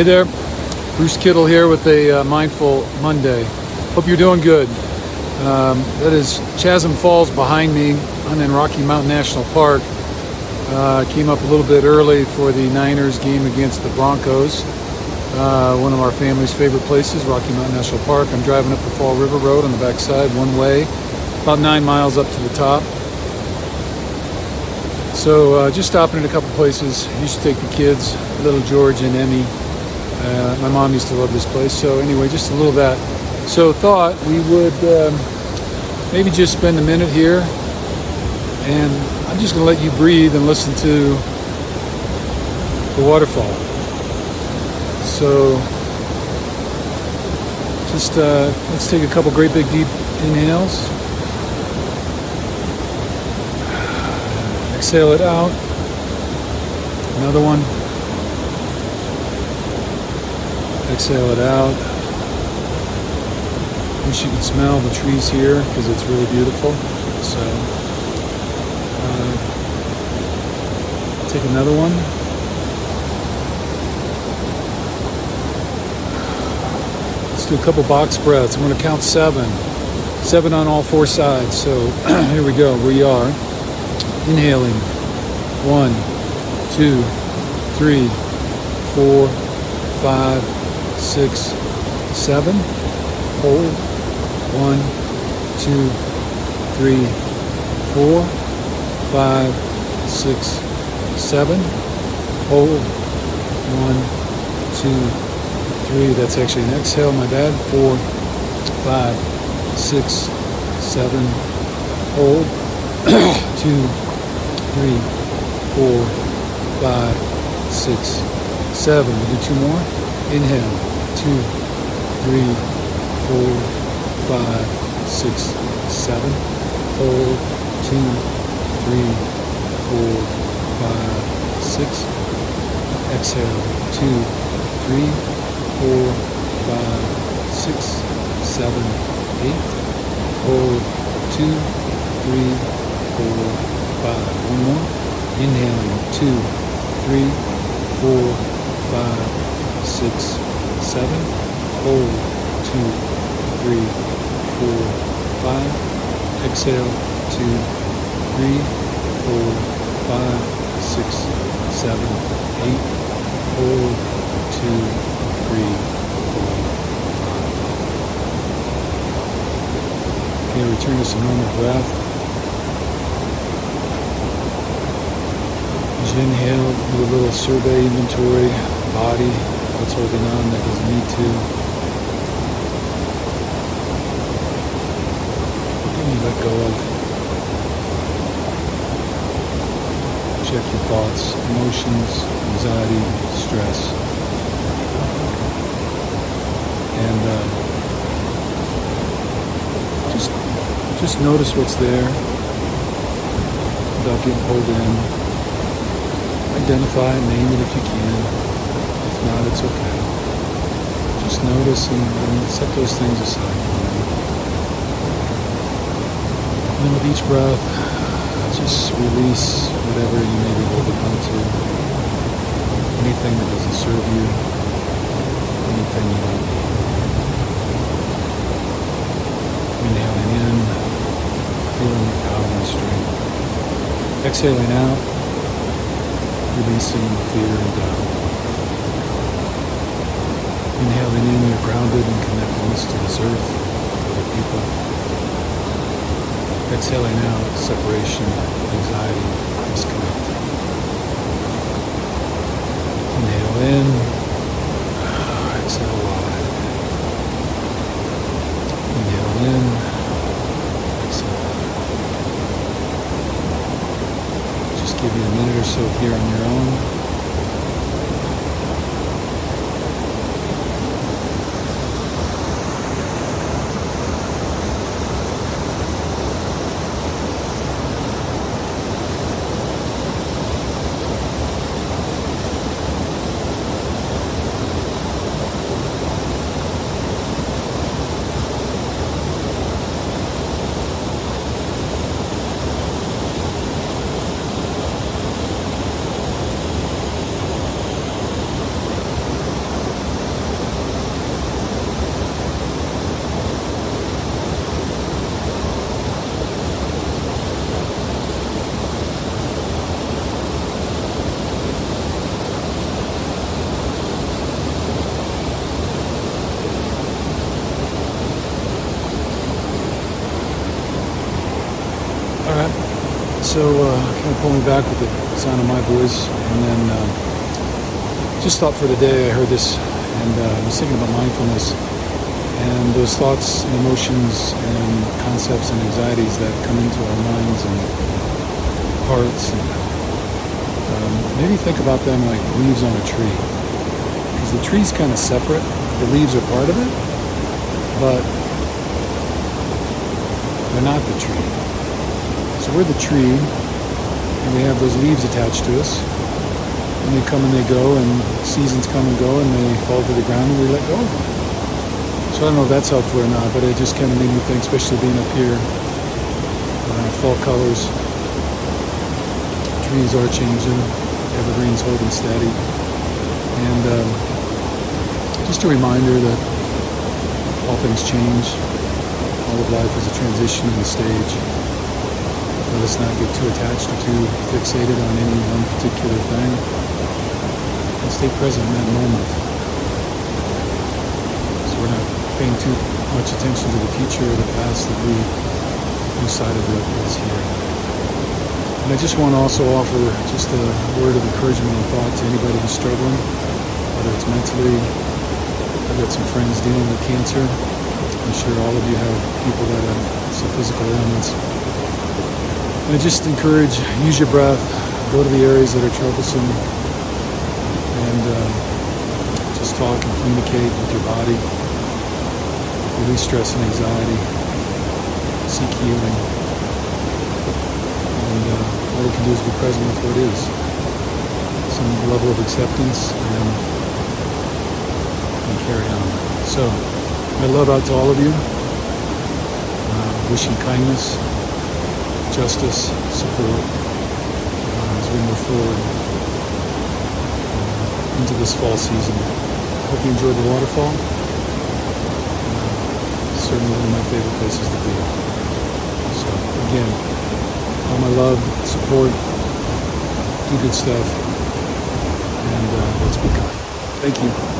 Hey there, Bruce Kittle here with a uh, Mindful Monday. Hope you're doing good. Um, that is Chasm Falls behind me. I'm in Rocky Mountain National Park. Uh, came up a little bit early for the Niners game against the Broncos. Uh, one of our family's favorite places, Rocky Mountain National Park. I'm driving up the Fall River Road on the backside, one way, about nine miles up to the top. So uh, just stopping at a couple places. Used to take the kids, little George and Emmy. Uh, my mom used to love this place. So anyway, just a little that. So thought we would um, maybe just spend a minute here, and I'm just going to let you breathe and listen to the waterfall. So just uh, let's take a couple great big deep inhales. Exhale it out. Another one. Exhale it out. Wish you could smell the trees here because it's really beautiful. So, uh, take another one. Let's do a couple box breaths. I'm going to count seven. Seven on all four sides. So, here we go. We are inhaling. One, two, three, four, five, six, seven. Hold. One, two, three, four, five, six, seven. Hold. One, two, three. That's actually an exhale, my bad. Four, five, six, seven. Hold. two, three, four, five, six, seven. We'll do two more. Inhale. Two, three, four, five, six, seven. Hold. Two, three, four, five, six. Exhale. Two, three, four, five, six, seven, eight. Hold. Two, three, four, five. One more. Inhaling. Two, three, four, five, six, seven. Hold. Two, three, four, five. Exhale. Two, three, four, five, six, seven, eight. Hold. Two, three, four, five. Okay, return to some normal breath. You inhale, do a little survey inventory, body, what's holding on that doesn't need to. What can you let go of? Check your thoughts, emotions, anxiety, stress. And uh, just just notice what's there without getting pulled in identify name it if you can. Not, it's okay. Just notice and, and set those things aside. And then with each breath, just release whatever you may be holding on to. Anything that doesn't serve you. Anything you don't need. Inhaling in, feeling the power and strength. Exhaling out releasing fear and doubt. Inhaling in your grounded and connectedness to this earth, other people. Exhaling out separation, anxiety, disconnect. Inhale in, exhale wide. Inhale in, exhale Just give you a minute or so here on your own. So uh, kind of pull me back with the sound of my voice, and then uh, just thought for the day I heard this, and uh, I was thinking about mindfulness and those thoughts and emotions and concepts and anxieties that come into our minds and hearts. And, um, maybe think about them like leaves on a tree, because the tree's kind of separate. The leaves are part of it, but they're not the tree. So we're the tree, and we have those leaves attached to us. And they come and they go, and seasons come and go, and they fall to the ground, and we let go of them. So I don't know if that's helpful or not, but it just kind of made me think, especially being up here, uh, fall colors, trees are changing, evergreens holding steady, and um, just a reminder that all things change. All of life is a transition and a stage. Let us not get too attached or too fixated on any one particular thing. And stay present in that moment. So we're not paying too much attention to the future or the past that we lose sight of what is here. And I just want to also offer just a word of encouragement and thought to anybody who's struggling, whether it's mentally. I've got some friends dealing with cancer. I'm sure all of you have people that have some physical ailments. And I just encourage, use your breath, go to the areas that are troublesome, and uh, just talk and communicate with your body. Release stress and anxiety. Seek healing. And uh, all we can do is be present with what is. Some level of acceptance and, and carry on. So, my love out to all of you. Uh, wishing kindness, justice, support uh, as we move forward uh, into this fall season. Hope you enjoyed the waterfall. Uh, certainly one of my favorite places to be. So again, all my love, support, do good stuff, and uh, let's be kind. Thank you.